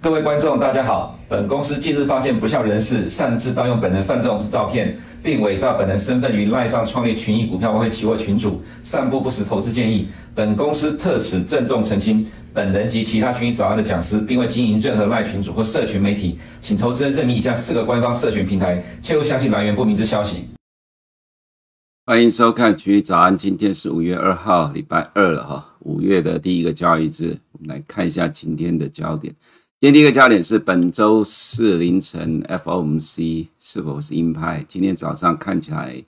各位观众，大家好。本公司近日发现不肖人士擅自盗用本人范仲式照片，并伪造本人身份于赖上创立群益股票外汇期货群组，散布不实投资建议。本公司特此郑重澄清，本人及其他群益早安的讲师，并未经营任何赖群组或社群媒体，请投资人认明以下四个官方社群平台，切勿相信来源不明之消息。欢迎收看群益早安，今天是五月二号，礼拜二了哈，五月的第一个交易日，我们来看一下今天的焦点。今天第一个焦点是本周四凌晨 FOMC 是否是鹰派？今天早上看起来，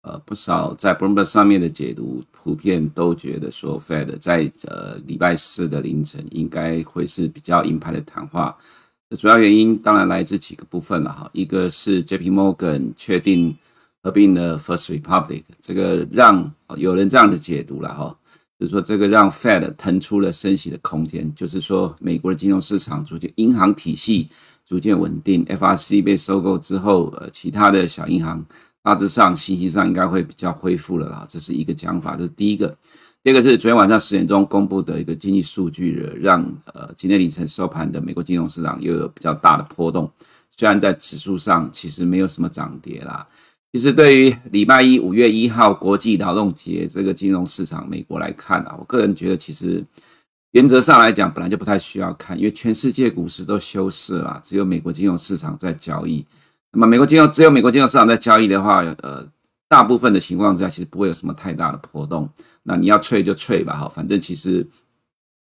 呃，不少在 Bloomberg 上面的解读普遍都觉得说，Fed 在呃礼拜四的凌晨应该会是比较鹰派的谈话。主要原因当然来自几个部分了哈，一个是 JP Morgan 确定合并了 First Republic，这个让有人这样的解读了哈。就是说，这个让 Fed 腾出了升息的空间，就是说，美国的金融市场逐渐，银行体系逐渐稳定。FRC 被收购之后，呃，其他的小银行大致上信息上应该会比较恢复了啦。这是一个讲法，这是第一个。第二个是昨天晚上十点钟公布的一个经济数据，让呃今天凌晨收盘的美国金融市场又有比较大的波动。虽然在指数上其实没有什么涨跌啦。其实，对于礼拜一五月一号国际劳动节这个金融市场，美国来看啊，我个人觉得，其实原则上来讲，本来就不太需要看，因为全世界股市都休市了，只有美国金融市场在交易。那么，美国金融只有美国金融市场在交易的话，呃，大部分的情况之下，其实不会有什么太大的波动。那你要吹就吹吧，哈，反正其实。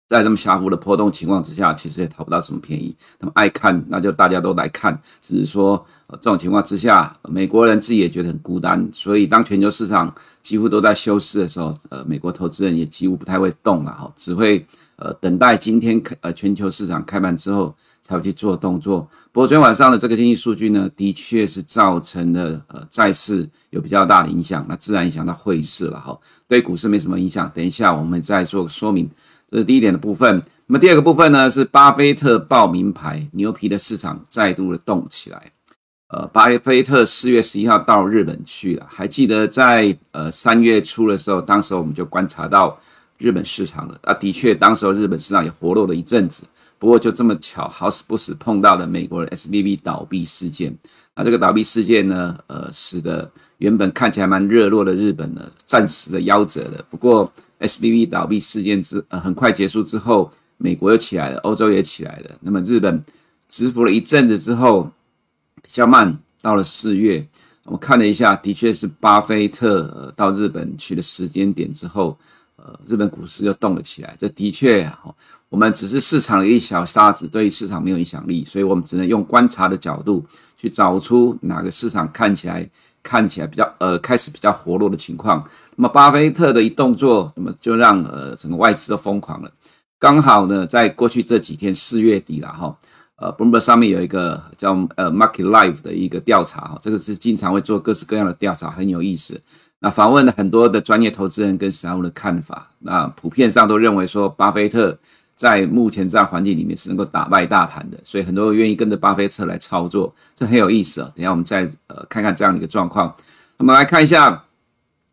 在这么狭幅的波动情况之下，其实也讨不到什么便宜。那么爱看，那就大家都来看。只是说，呃，这种情况之下，美国人自己也觉得很孤单。所以，当全球市场几乎都在休市的时候，呃，美国投资人也几乎不太会动了哈，只会呃等待今天开呃全球市场开盘之后才会去做动作。不过，昨天晚上的这个经济数据呢，的确是造成了呃债市有比较大的影响，那自然影响到汇市了哈。对股市没什么影响。等一下我们再做说明。这是第一点的部分。那么第二个部分呢，是巴菲特报名牌，牛皮的市场再度的动起来。呃，巴菲特四月十一号到日本去了，还记得在呃三月初的时候，当时我们就观察到日本市场了。啊，的确，当时日本市场也活络了一阵子。不过就这么巧，好死不死碰到了美国的 SBB 倒闭事件。那这个倒闭事件呢，呃，使得原本看起来蛮热络的日本呢，暂时的夭折了。不过，SVB 倒闭事件之呃很快结束之后，美国又起来了，欧洲也起来了。那么日本蛰伏了一阵子之后，比较慢，到了四月，我们看了一下，的确是巴菲特呃到日本去的时间点之后，呃，日本股市又动了起来。这的确，我们只是市场的一小沙子，对于市场没有影响力，所以我们只能用观察的角度去找出哪个市场看起来。看起来比较呃开始比较活络的情况，那么巴菲特的一动作，那么就让呃整个外资都疯狂了。刚好呢，在过去这几天四月底了哈，呃，Bloomberg 上面有一个叫呃 Market Live 的一个调查哈，这个是经常会做各式各样的调查，很有意思。那访问了很多的专业投资人跟散户的看法，那普遍上都认为说巴菲特。在目前这样环境里面是能够打败大盘的，所以很多人愿意跟着巴菲特来操作，这很有意思啊。等下我们再呃看看这样的一个状况。那么来看一下，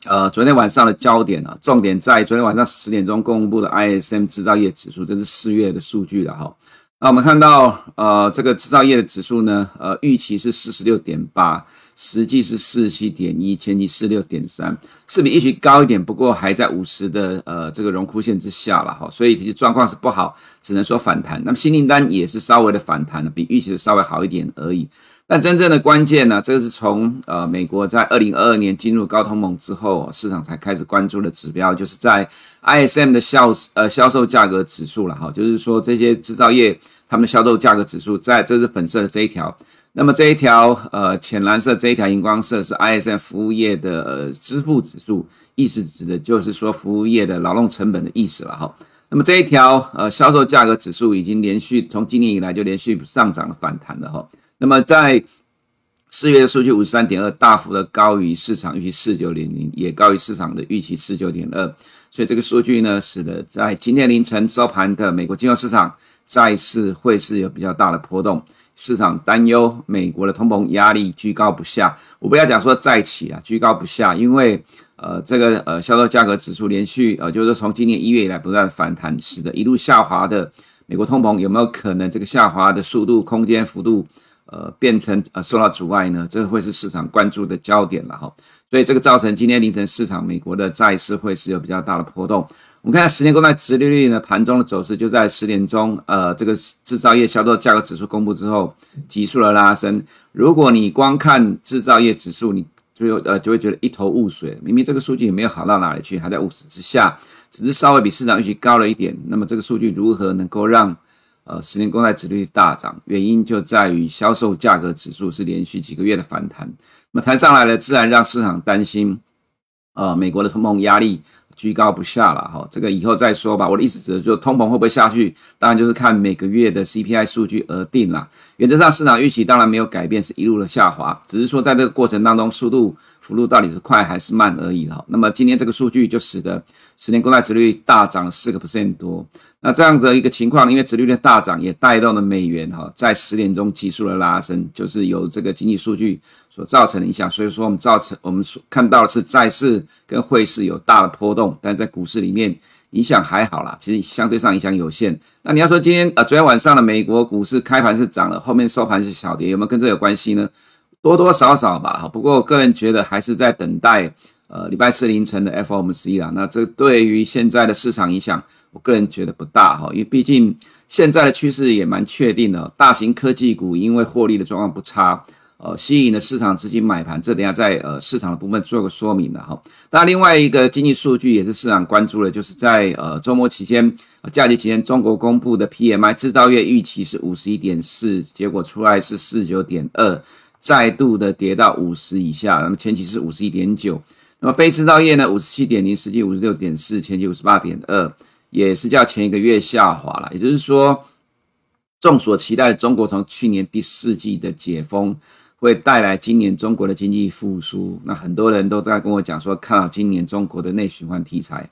呃，昨天晚上的焦点啊，重点在昨天晚上十点钟公布的 ISM 制造业指数，这是四月的数据了哈。那我们看到，呃，这个制造业的指数呢，呃，预期是四十六点八。实际是四七点一，前期四六点三，是比预期高一点，不过还在五十的呃这个荣枯线之下了哈，所以其实状况是不好，只能说反弹。那么新订单也是稍微的反弹了，比预期的稍微好一点而已。但真正的关键呢，这个是从呃美国在二零二二年进入高通膨之后，市场才开始关注的指标，就是在 ISM 的销呃销售价格指数了哈，就是说这些制造业他们的销售价格指数，在这是粉色的这一条。那么这一条呃浅蓝色这一条荧光色是 ISM 服务业的呃支付指数，意思指的就是说服务业的劳动成本的意思了哈。那么这一条呃销售价格指数已经连续从今年以来就连续上涨了反弹了哈。那么在四月的数据五十三点二，大幅的高于市场预期四九点零，也高于市场的预期四九点二，所以这个数据呢，使得在今天凌晨收盘的美国金融市场再次汇市有比较大的波动。市场担忧美国的通膨压力居高不下，我不要讲说再起啊，居高不下，因为呃这个呃销售价格指数连续呃就是从今年一月以来不断反弹，使得一路下滑的美国通膨有没有可能这个下滑的速度、空间、幅度，呃，变成呃受到阻碍呢？这会是市场关注的焦点了哈。所以这个造成今天凌晨市场美国的债市会是有比较大的波动。我们看下十年公债殖利率呢，盘中的走势就在十点钟，呃，这个制造业销售价格指数公布之后，急速的拉升。如果你光看制造业指数，你就呃就会觉得一头雾水。明明这个数据也没有好到哪里去，还在五十之下，只是稍微比市场预期高了一点。那么这个数据如何能够让呃十年公债殖利率大涨？原因就在于销售价格指数是连续几个月的反弹。那么弹上来了，自然让市场担心，呃，美国的通膨压力。居高不下了哈，这个以后再说吧。我的意思指的就通膨会不会下去，当然就是看每个月的 CPI 数据而定啦。原则上市场预期当然没有改变，是一路的下滑，只是说在这个过程当中速度幅度到底是快还是慢而已哈。那么今天这个数据就使得十年公债殖率大涨四个 percent 多。那这样的一个情况，因为殖利率大涨也带动了美元哈，在十点钟急速的拉升，就是由这个经济数据所造成的影响。所以说我们造成我们所看到的是债市跟汇市有大的波动，但在股市里面。影响还好啦，其实相对上影响有限。那你要说今天呃，昨天晚上的美国股市开盘是涨了，后面收盘是小跌，有没有跟这有关系呢？多多少少吧。哈，不过我个人觉得还是在等待呃礼拜四凌晨的 FOMC 啦。那这对于现在的市场影响，我个人觉得不大哈，因为毕竟现在的趋势也蛮确定的，大型科技股因为获利的状况不差。呃，吸引了市场资金买盘，这等下在呃市场的部分做个说明了哈。那另外一个经济数据也是市场关注的，就是在呃周末期间、呃假期期间，中国公布的 PMI 制造业预期是五十一点四，结果出来是四十九点二，再度的跌到五十以下。那么前期是五十一点九，那么非制造业呢五十七点零，实际五十六点四，前期五十八点二，也是较前一个月下滑了。也就是说，众所期待中国从去年第四季的解封。会带来今年中国的经济复苏，那很多人都在跟我讲说，看好今年中国的内循环题材。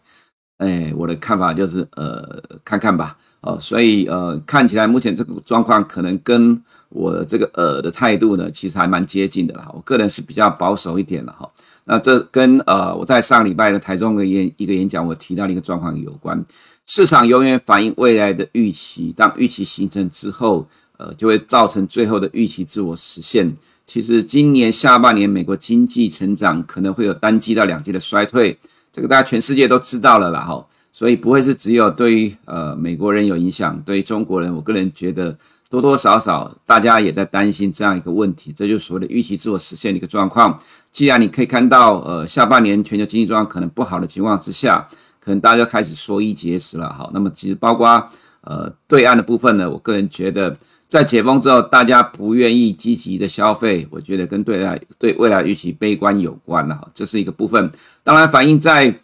哎，我的看法就是，呃，看看吧，哦，所以呃，看起来目前这个状况可能跟我这个呃的态度呢，其实还蛮接近的啦。我个人是比较保守一点的哈。那这跟呃我在上礼拜的台中的演一个演讲，我提到的一个状况有关。市场永远反映未来的预期，当预期形成之后，呃，就会造成最后的预期自我实现。其实今年下半年美国经济成长可能会有单季到两季的衰退，这个大家全世界都知道了啦哈，所以不会是只有对于呃美国人有影响，对于中国人，我个人觉得多多少少大家也在担心这样一个问题，这就是所谓的预期自我实现的一个状况。既然你可以看到呃下半年全球经济状况可能不好的情况之下，可能大家就开始缩衣节食了哈。那么其实包括呃对岸的部分呢，我个人觉得。在解封之后，大家不愿意积极的消费，我觉得跟对来对未来预期悲观有关了哈，这是一个部分。当然，反映在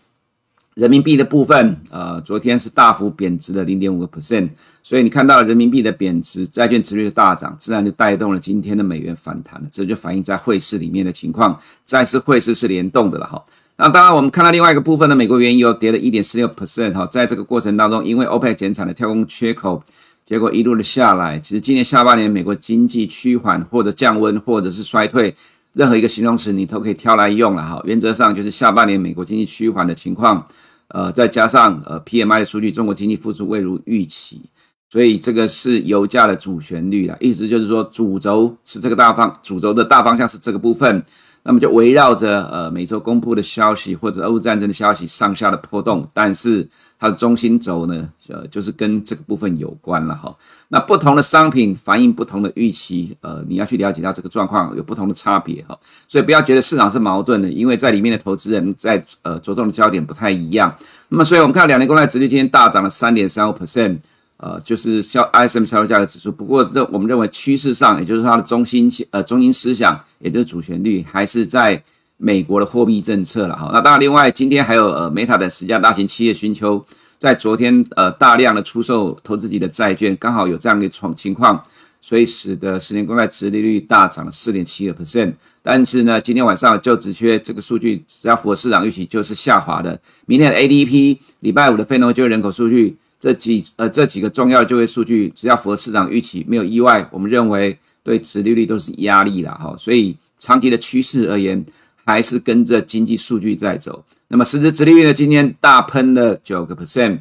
人民币的部分，呃，昨天是大幅贬值了零点五个 percent，所以你看到人民币的贬值，债券殖率的大涨，自然就带动了今天的美元反弹了。这就反映在汇市里面的情况，债市汇市是联动的了哈。那当然，我们看到另外一个部分呢，美国原油跌了一点四六 percent 哈，在这个过程当中，因为 OPEC 减产的跳空缺口。结果一路的下来，其实今年下半年美国经济趋缓或者降温或者是衰退，任何一个形容词你都可以挑来用了哈。原则上就是下半年美国经济趋缓的情况，呃，再加上呃 PMI 的数据，中国经济复苏未如预期，所以这个是油价的主旋律啊。意思就是说主轴是这个大方，主轴的大方向是这个部分。那么就围绕着呃每周公布的消息或者俄乌战争的消息上下的波动，但是它的中心轴呢，呃就是跟这个部分有关了哈。那不同的商品反映不同的预期，呃你要去了解到这个状况有不同的差别哈。所以不要觉得市场是矛盾的，因为在里面的投资人在呃着重的焦点不太一样。那么所以我们看到两年公债殖利率今天大涨了三点三五 percent。呃，就是销 ISM 销售价格指数。不过，认我们认为趋势上，也就是它的中心呃中心思想，也就是主旋律，还是在美国的货币政策了哈。那当然，另外今天还有呃 Meta 的十家大型企业寻求在昨天呃大量的出售投资级的债券，刚好有这样的情情况，所以使得十年公债殖利率大涨了四点七个 percent。但是呢，今天晚上就职缺这个数据只要符合市场预期，就是下滑的。明天的 ADP，礼拜五的非农就业人口数据。这几呃这几个重要的就业数据，只要符合市场预期，没有意外，我们认为对殖利率都是压力了哈。所以长期的趋势而言，还是跟着经济数据在走。那么实质殖利率呢，今天大喷了九个 percent，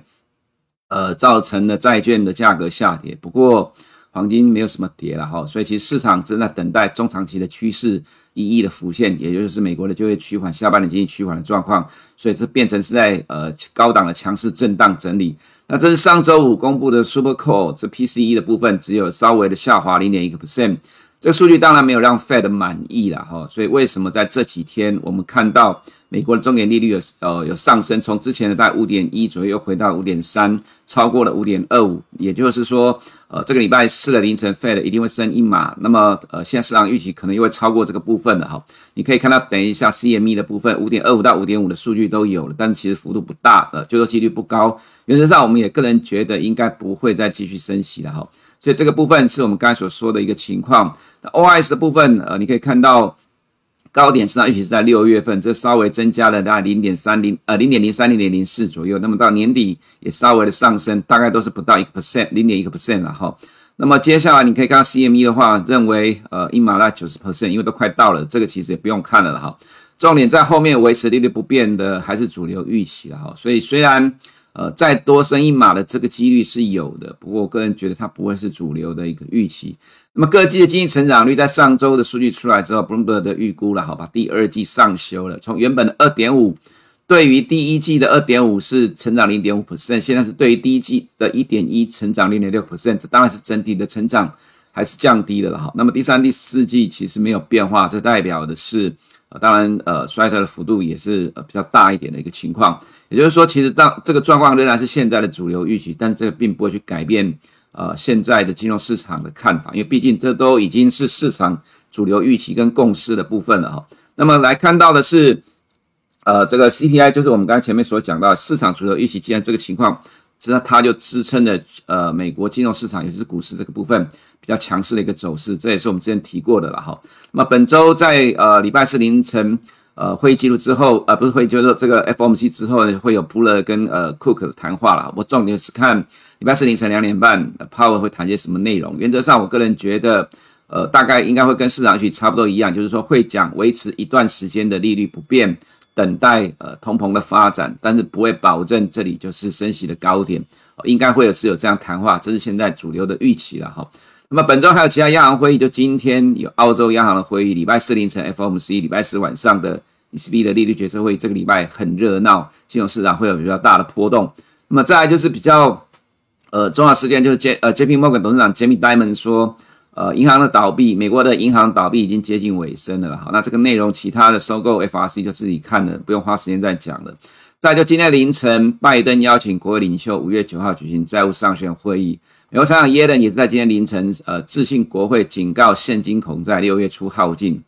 呃，造成了债券的价格下跌。不过黄金没有什么跌了哈，所以其实市场正在等待中长期的趋势一一的浮现，也就是美国的就业趋缓、下半年经济趋缓的状况。所以这变成是在呃高档的强势震荡整理。那这是上周五公布的 Super Core 这 PCE 的部分，只有稍微的下滑零点一个 percent。这个数据当然没有让 Fed 满意了哈，所以为什么在这几天我们看到美国的终点利率有呃有上升，从之前的大概五点一左右回到五点三，超过了五点二五，也就是说，呃这个礼拜四的凌晨 Fed 一定会升一码，那么呃现在市场预期可能又会超过这个部分了哈。你可以看到，等一下 CME 的部分五点二五到五点五的数据都有了，但其实幅度不大，呃就说几率不高。原则上，我们也个人觉得应该不会再继续升息了哈。所以这个部分是我们刚才所说的一个情况。那 OIS 的部分，呃，你可以看到高点市场预期是在六月份，这稍微增加了大概零点三零，呃，零点零三、零点零四左右。那么到年底也稍微的上升，大概都是不到一个 percent，零点一个 percent 了哈。那么接下来你可以看到 CME 的话，认为呃一码在九十 percent，因为都快到了，这个其实也不用看了了哈。重点在后面维持利率不变的还是主流预期了哈。所以虽然呃，再多升一码的这个几率是有的，不过我个人觉得它不会是主流的一个预期。那么各季的经济成长率在上周的数据出来之后，Bloomberg 的预估了，好吧，第二季上修了，从原本的二点五，对于第一季的二点五是成长零点五 percent，现在是对于第一季的一点一成长零点六 percent，这当然是整体的成长还是降低的了哈。那么第三、第四季其实没有变化，这代表的是。呃，当然，呃，衰退的幅度也是呃比较大一点的一个情况。也就是说，其实当这个状况仍然是现在的主流预期，但是这个并不会去改变呃现在的金融市场的看法，因为毕竟这都已经是市场主流预期跟共识的部分了哈。那么来看到的是，呃，这个 CPI 就是我们刚才前面所讲到市场主流预期，既然这个情况。知道它就支撑了呃美国金融市场，也就是股市这个部分比较强势的一个走势，这也是我们之前提过的了哈。那么本周在呃礼拜四凌晨呃会议记录之后，呃不是会议，就是说这个 FOMC 之后呢会有布勒跟呃 Cook 的谈话了。我重点是看礼拜四凌晨两点半，Powell 会谈些什么内容。原则上，我个人觉得呃大概应该会跟市场预期差不多一样，就是说会讲维持一段时间的利率不变。等待呃通膨的发展，但是不会保证这里就是升息的高点，应该会有是有这样谈话，这是现在主流的预期了哈。那么本周还有其他央行会议，就今天有澳洲央行的会议，礼拜四凌晨 FOMC，礼拜四晚上的 ECB 的利率决策会议，这个礼拜很热闹，金融市场会有比较大的波动。那么再来就是比较呃重要事件，就是 J 呃 JP Morgan 董事长 Jamie Dimon 说。呃，银行的倒闭，美国的银行倒闭已经接近尾声了。好，那这个内容，其他的收购 FRC 就自己看了，不用花时间再讲了。再就今天凌晨，拜登邀请国会领袖五月九号举行债务上限会议。美国财长耶伦也在今天凌晨，呃，致信国会，警告现金恐在六月初耗尽。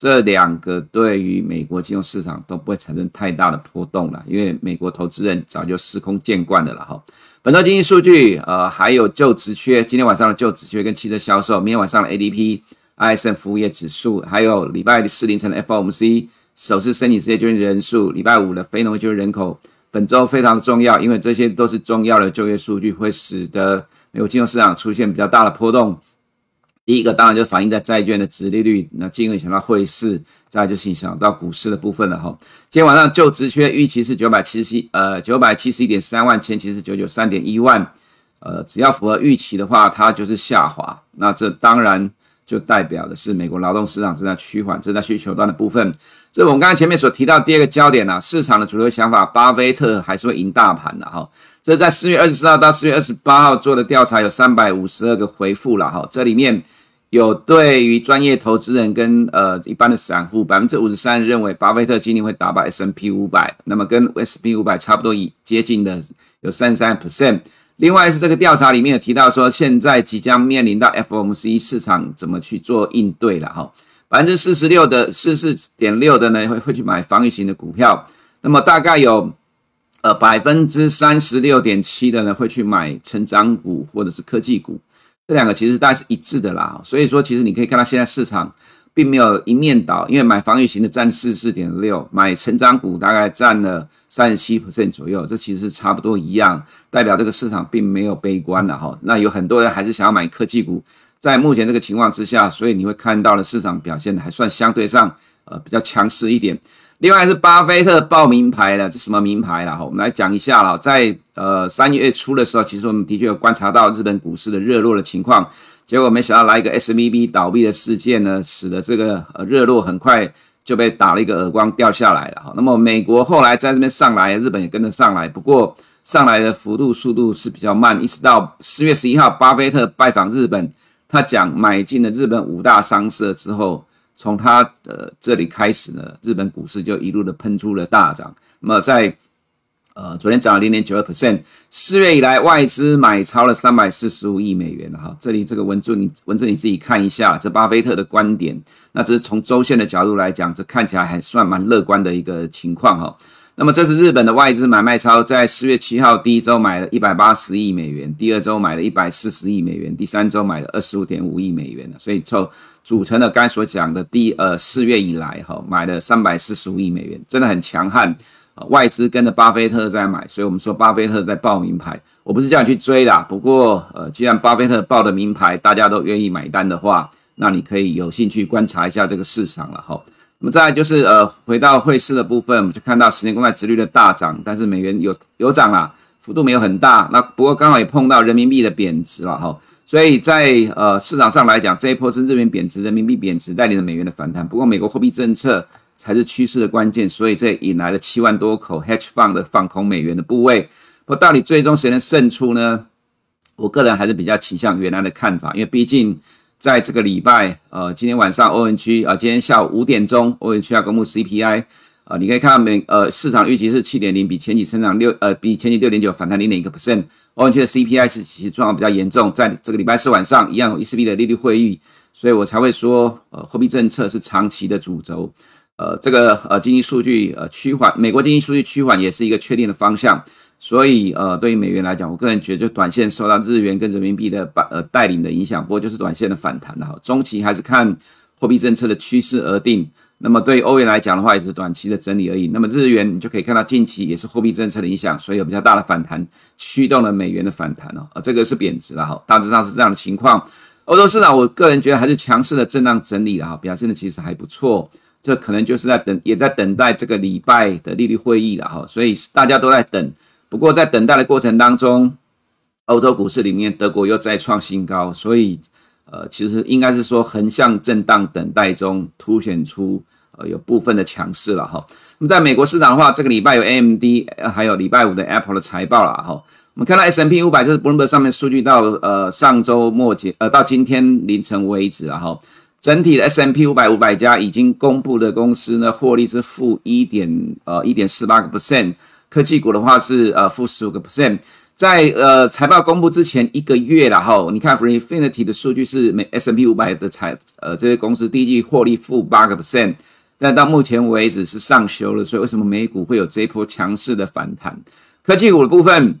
这两个对于美国金融市场都不会产生太大的波动了，因为美国投资人早就司空见惯了了哈。很多经济数据，呃，还有就职缺，今天晚上的就职缺跟汽车销售，明天晚上的 ADP、ISM 服务业指数，还有礼拜四凌晨的 FOMC 首次申请失业救济人数，礼拜五的非农就业人口，本周非常重要，因为这些都是重要的就业数据，会使得美国金融市场出现比较大的波动。第一个当然就反映在债券的殖利率，那进而影响到汇市，再来就是影响到股市的部分了哈。今天晚上就职缺预期是九百七十一，呃，九百七十一点三万，前期是九九三点一万，呃，只要符合预期的话，它就是下滑。那这当然就代表的是美国劳动市场正在趋缓，正在需求端的部分。这我们刚才前面所提到第二个焦点啊，市场的主流想法，巴菲特还是会赢大盘的哈。这在四月二十四号到四月二十八号做的调查有三百五十二个回复了哈，这里面。有对于专业投资人跟呃一般的散户，百分之五十三认为巴菲特今年会打败 S&P 五百，那么跟 S&P 五百差不多以接近的有三十三 percent。另外是这个调查里面有提到说，现在即将面临到 FOMC 市场怎么去做应对了哈，百分之四十六的四十四点六的呢会会去买防御型的股票，那么大概有呃百分之三十六点七的呢会去买成长股或者是科技股。这两个其实大概是一致的啦，所以说其实你可以看到现在市场并没有一面倒，因为买防御型的占四十四点六，买成长股大概占了三十七%左右，这其实差不多一样，代表这个市场并没有悲观了哈。那有很多人还是想要买科技股，在目前这个情况之下，所以你会看到的市场表现还算相对上呃比较强势一点。另外是巴菲特报名牌了，这什么名牌了？哈，我们来讲一下了。在呃三月初的时候，其实我们的确有观察到日本股市的热络的情况，结果没想到来一个 SVB 倒闭的事件呢，使得这个呃热络很快就被打了一个耳光掉下来了。哈，那么美国后来在这边上来，日本也跟着上来，不过上来的幅度速度是比较慢，一直到四月十一号，巴菲特拜访日本，他讲买进了日本五大商社之后。从他的这里开始呢，日本股市就一路的喷出了大涨。那么在呃昨天涨了零点九二 percent，四月以来外资买超了三百四十五亿美元哈。这里这个文字你文字你自己看一下，这巴菲特的观点，那只是从周线的角度来讲，这看起来还算蛮乐观的一个情况哈。那么这是日本的外资买卖超，在四月七号第一周买了一百八十亿美元，第二周买了一百四十亿美元，第三周买了二十五点五亿美元，所以凑。组成了刚才所讲的第呃四月以来哈买了三百四十五亿美元，真的很强悍，呃，外资跟着巴菲特在买，所以我们说巴菲特在报名牌，我不是这样去追啦，不过呃既然巴菲特报的名牌大家都愿意买单的话，那你可以有兴趣观察一下这个市场了哈。那么再来就是呃回到汇市的部分，我们就看到十年公债殖率的大涨，但是美元有有涨啦，幅度没有很大，那不过刚好也碰到人民币的贬值了哈。所以在呃市场上来讲，这一波是日元贬值、人民币贬值带领了美元的反弹。不过，美国货币政策才是趋势的关键，所以这引来了七万多口 hedge fund 的放空美元的部位。不过，到底最终谁能胜出呢？我个人还是比较倾向原来的看法，因为毕竟在这个礼拜，呃，今天晚上欧元区啊，今天下午五点钟，欧元区要公布 CPI。啊，你可以看到美呃市场预期是七点零，比前期成长六呃比前期六点九反弹零点一个 percent。欧元区的 CPI 是其实状况比较严重，在这个礼拜四晚上一样有 ECB 的利率会议，所以我才会说呃货币政策是长期的主轴。呃，这个呃经济数据呃趋缓，美国经济数据趋缓也是一个确定的方向。所以呃对于美元来讲，我个人觉得就短线受到日元跟人民币的把呃带领的影响，不过就是短线的反弹了哈。中期还是看货币政策的趋势而定。那么对于欧元来讲的话，也是短期的整理而已。那么日元你就可以看到近期也是货币政策的影响，所以有比较大的反弹，驱动了美元的反弹哦。啊，这个是贬值了哈，大致上是这样的情况。欧洲市场，我个人觉得还是强势的震荡整理了哈，表现的其实还不错。这可能就是在等，也在等待这个礼拜的利率会议了哈，所以大家都在等。不过在等待的过程当中，欧洲股市里面德国又再创新高，所以。呃，其实应该是说横向震荡等待中凸显出呃有部分的强势了哈。那么在美国市场的话，这个礼拜有 AMD，还有礼拜五的 Apple 的财报了哈。我们看到 S M P 五百，这是 Bloomberg 上面数据到呃上周末结呃到今天凌晨为止了哈。整体的 S M P 五百五百家已经公布的公司呢，获利是负一点呃一点四八个 percent，科技股的话是呃负十五个 percent。在呃财报公布之前一个月了哈，你看 Refinity 的数据是美 S&P 五百的财呃这些公司第一季获利负八个 percent，但到目前为止是上修了，所以为什么美股会有这一波强势的反弹？科技股的部分，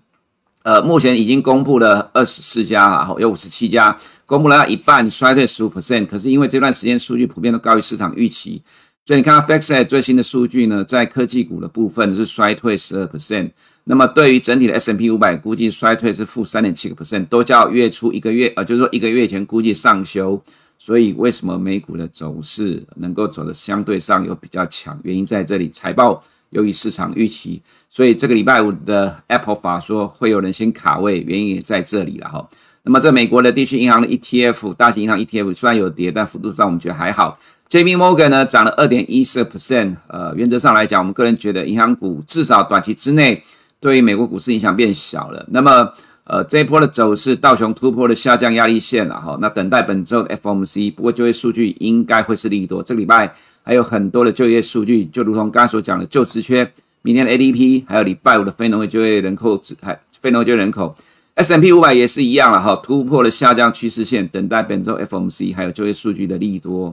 呃目前已经公布了二十四家了哈，有五十七家公布了一半衰退十五 percent，可是因为这段时间数据普遍都高于市场预期，所以你看 FactSet 最新的数据呢，在科技股的部分是衰退十二 percent。那么对于整体的 S&P 500，估计衰退是负三点七个 percent，都叫月初一个月，呃，就是说一个月前估计上修。所以为什么美股的走势能够走得相对上有比较强？原因在这里，财报由于市场预期，所以这个礼拜五的 Apple 法说会有人先卡位，原因也在这里了哈。那么这美国的地区银行的 ETF，大型银行 ETF 虽然有跌，但幅度上我们觉得还好。JP Morgan 呢涨了二点一四 percent，呃，原则上来讲，我们个人觉得银行股至少短期之内。对于美国股市影响变小了，那么呃这一波的走势，道琼突破了下降压力线了哈，那等待本周的 FOMC，不过就业数据应该会是利多，这个礼拜还有很多的就业数据，就如同刚才所讲的就职缺，明天的 ADP，还有礼拜五的非农业就业人口指，还非农业就业人口，S&P 五百也是一样了哈，突破了下降趋势线，等待本周 FOMC 还有就业数据的利多，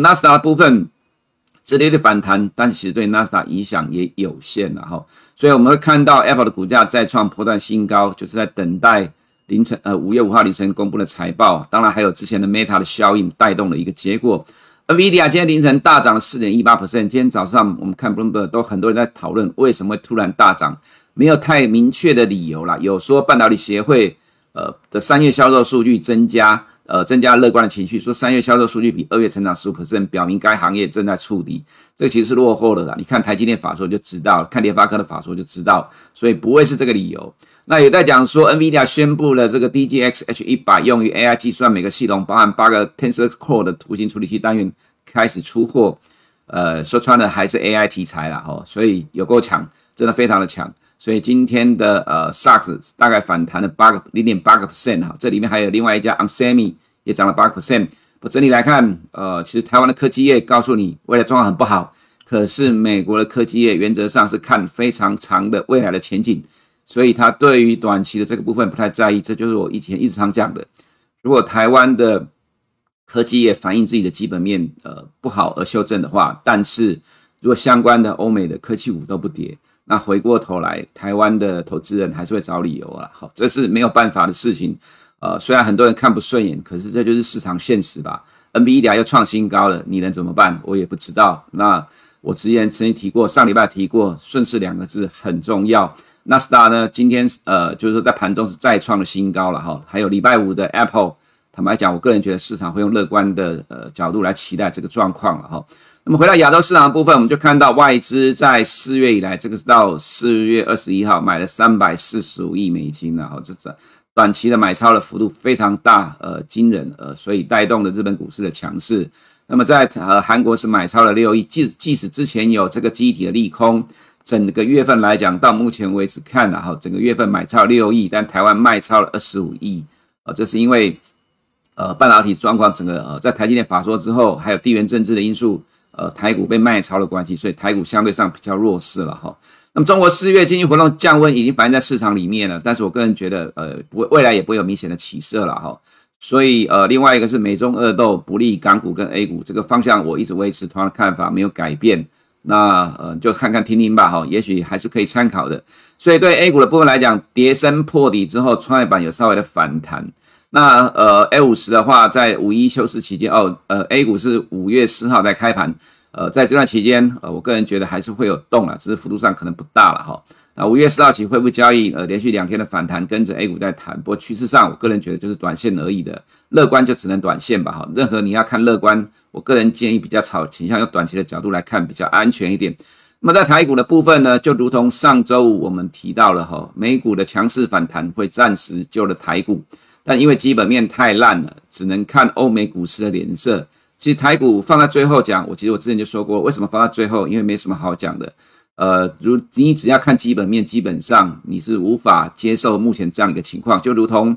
纳斯达的部分。直接的反弹，但是其实对纳斯达影响也有限了哈，所以我们会看到 Apple 的股价再创波段新高，就是在等待凌晨呃五月五号凌晨公布的财报，当然还有之前的 Meta 的效应带动的一个结果。NVIDIA 今天凌晨大涨了四点一八 percent，今天早上我们看 Bloomberg 都很多人在讨论为什么会突然大涨，没有太明确的理由啦，有说半导体协会呃的三月销售数据增加。呃，增加乐观的情绪，说三月销售数据比二月成长十五 percent，表明该行业正在触底。这其实是落后的啦。你看台积电法说就知道，看联发科的法说就知道，所以不会是这个理由。那有在讲说，NVIDIA 宣布了这个 DGX H100 用于 AI 计算，每个系统包含八个 Tensor Core 的图形处理器单元开始出货。呃，说穿了还是 AI 题材啦，吼，所以有够强，真的非常的强。所以今天的呃 SAX 大概反弹了八个零点八个 percent 哈，这里面还有另外一家 onsemi 也涨了八个 percent。不整体来看，呃，其实台湾的科技业告诉你未来状况很不好，可是美国的科技业原则上是看非常长的未来的前景，所以他对于短期的这个部分不太在意。这就是我以前一直常讲的，如果台湾的科技业反映自己的基本面呃不好而修正的话，但是如果相关的欧美的科技股都不跌。那回过头来，台湾的投资人还是会找理由啊，好，这是没有办法的事情。呃，虽然很多人看不顺眼，可是这就是市场现实吧。NVIDIA 又创新高了，你能怎么办？我也不知道。那我之前曾经提过，上礼拜提过，顺势两个字很重要。纳斯达呢，今天呃，就是说在盘中是再创了新高了哈。还有礼拜五的 Apple，坦白讲，我个人觉得市场会用乐观的呃角度来期待这个状况了哈。那么回到亚洲市场的部分，我们就看到外资在四月以来，这个是到四月二十一号买了三百四十五亿美金，然后这这短期的买超的幅度非常大，呃，惊人，呃，所以带动了日本股市的强势。那么在呃韩国是买超了六亿，即即使之前有这个集体的利空，整个月份来讲，到目前为止看了哈，整个月份买超六亿，但台湾卖超了二十五亿，啊，这是因为呃半导体状况整个呃在台积电法说之后，还有地缘政治的因素。呃，台股被卖超的关系，所以台股相对上比较弱势了哈。那么中国四月经济活动降温已经反映在市场里面了，但是我个人觉得，呃，不未来也不会有明显的起色了哈。所以呃，另外一个是美中恶斗不利港股跟 A 股这个方向，我一直维持同样的看法，没有改变。那呃，就看看听听吧哈，也许还是可以参考的。所以对 A 股的部分来讲，跌深破底之后，创业板有稍微的反弹。那呃，A 五十的话，在五一休市期间哦，呃，A 股是五月四号在开盘，呃，在这段期间，呃，我个人觉得还是会有动了，只是幅度上可能不大了哈。那五月四号起恢复交易，呃，连续两天的反弹，跟着 A 股在弹，不过趋势上，我个人觉得就是短线而已的，乐观就只能短线吧哈。任何你要看乐观，我个人建议比较炒倾向用短期的角度来看，比较安全一点。那么在台股的部分呢，就如同上周五我们提到了哈，美股的强势反弹会暂时救了台股。但因为基本面太烂了，只能看欧美股市的脸色。其实台股放在最后讲，我其实我之前就说过，为什么放在最后？因为没什么好讲的。呃，如你只要看基本面，基本上你是无法接受目前这样一个情况。就如同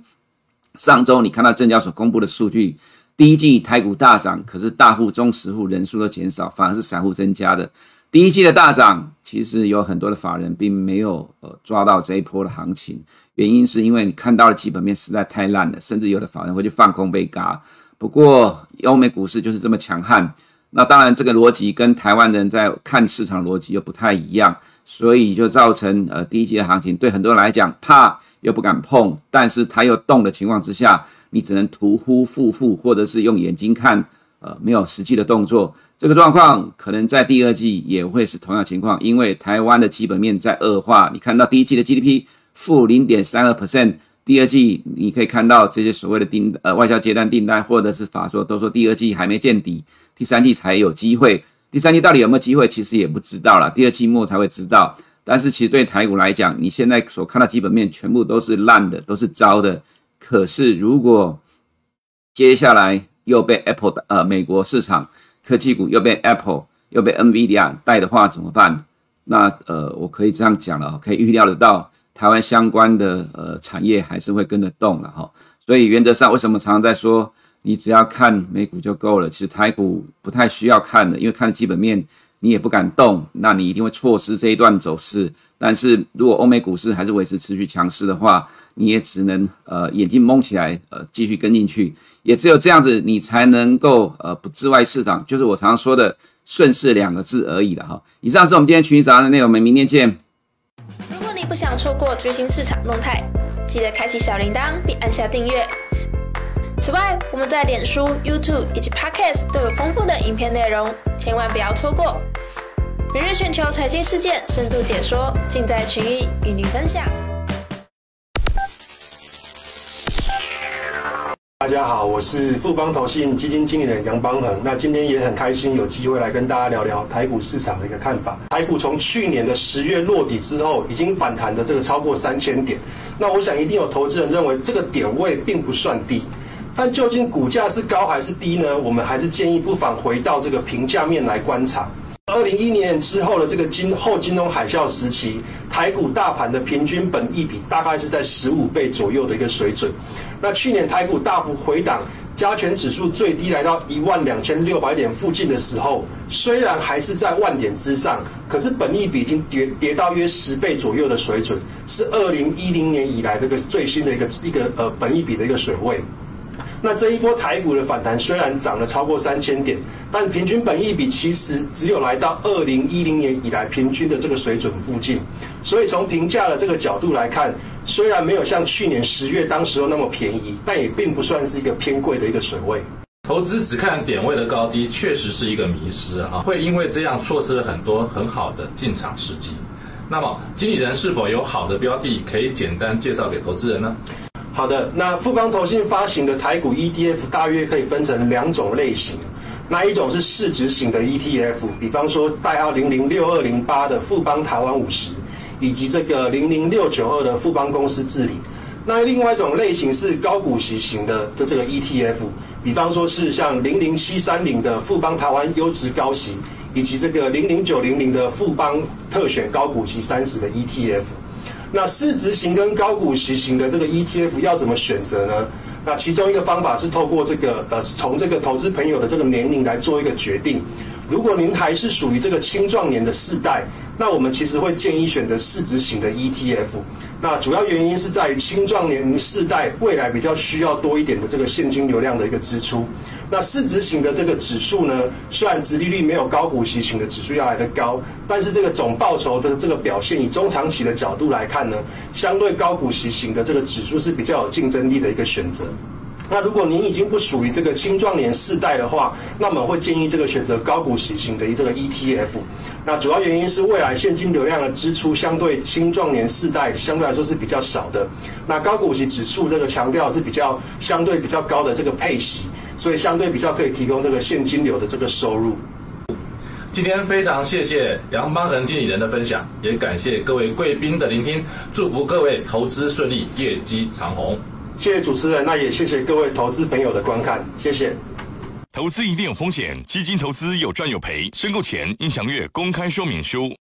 上周你看到证交所公布的数据，第一季台股大涨，可是大户、中实户人数都减少，反而是散户增加的。第一季的大涨，其实有很多的法人并没有呃抓到这一波的行情。原因是因为你看到的基本面实在太烂了，甚至有的法人会去放空被嘎。不过欧美股市就是这么强悍，那当然这个逻辑跟台湾人在看市场逻辑又不太一样，所以就造成呃第一季的行情对很多人来讲怕又不敢碰，但是它又动的情况之下，你只能徒呼负负，或者是用眼睛看，呃没有实际的动作。这个状况可能在第二季也会是同样情况，因为台湾的基本面在恶化。你看到第一季的 GDP。负零点三二 percent，第二季你可以看到这些所谓的订呃外销接单订单或者是法说都说第二季还没见底，第三季才有机会。第三季到底有没有机会，其实也不知道了，第二季末才会知道。但是其实对台股来讲，你现在所看到基本面全部都是烂的，都是糟的。可是如果接下来又被 Apple 的呃美国市场科技股又被 Apple 又被 NVIDIA 带的话怎么办？那呃我可以这样讲了，可以预料得到。台湾相关的呃产业还是会跟着动了哈，所以原则上为什么常常在说你只要看美股就够了？其实台股不太需要看的，因为看基本面你也不敢动，那你一定会错失这一段走势。但是如果欧美股市还是维持持续强势的话，你也只能呃眼睛蒙起来呃继续跟进去，也只有这样子你才能够呃不窒碍市场，就是我常常说的顺势两个字而已了哈。以上是我们今天群益早安的内容，我们明天见。如果你不想错过最新市场动态，记得开启小铃铛并按下订阅。此外，我们在脸书、YouTube 以及 Podcast 都有丰富的影片内容，千万不要错过。每日全球财经事件深度解说，尽在群益与您分享。大家好，我是富邦投信基金经理人杨邦恒。那今天也很开心有机会来跟大家聊聊台股市场的一个看法。台股从去年的十月落底之后，已经反弹的这个超过三千点。那我想一定有投资人认为这个点位并不算低，但究竟股价是高还是低呢？我们还是建议不妨回到这个评价面来观察。二零一一年之后的这个金后金融海啸时期，台股大盘的平均本益比大概是在十五倍左右的一个水准。那去年台股大幅回档，加权指数最低来到一万两千六百点附近的时候，虽然还是在万点之上，可是本益比已经跌跌到约十倍左右的水准，是二零一零年以来这个最新的一个一个呃本益比的一个水位。那这一波台股的反弹虽然涨了超过三千点，但平均本益比其实只有来到二零一零年以来平均的这个水准附近，所以从评价的这个角度来看，虽然没有像去年十月当时候那么便宜，但也并不算是一个偏贵的一个水位。投资只看点位的高低，确实是一个迷失啊，会因为这样错失了很多很好的进场时机。那么，经理人是否有好的标的可以简单介绍给投资人呢？好的，那富邦投信发行的台股 ETF 大约可以分成两种类型，那一种是市值型的 ETF，比方说代号零零六二零八的富邦台湾五十，以及这个零零六九二的富邦公司治理。那另外一种类型是高股息型的的这个 ETF，比方说是像零零七三零的富邦台湾优质高息，以及这个零零九零零的富邦特选高股息三十的 ETF。那市值型跟高股息型的这个 ETF 要怎么选择呢？那其中一个方法是透过这个呃，从这个投资朋友的这个年龄来做一个决定。如果您还是属于这个青壮年的世代，那我们其实会建议选择市值型的 ETF。那主要原因是在于青壮年世代未来比较需要多一点的这个现金流量的一个支出。那市值型的这个指数呢，虽然殖利率没有高股息型的指数要来得高，但是这个总报酬的这个表现，以中长期的角度来看呢，相对高股息型的这个指数是比较有竞争力的一个选择。那如果您已经不属于这个青壮年世代的话，那么会建议这个选择高股息型的这个 ETF。那主要原因是未来现金流量的支出相对青壮年世代相对来说是比较少的。那高股息指数这个强调是比较相对比较高的这个配息。所以相对比较可以提供这个现金流的这个收入。今天非常谢谢杨邦恒经理人的分享，也感谢各位贵宾的聆听，祝福各位投资顺利，业绩长虹。谢谢主持人，那也谢谢各位投资朋友的观看，谢谢。投资一定有风险，基金投资有赚有赔，申购前应详阅公开说明书。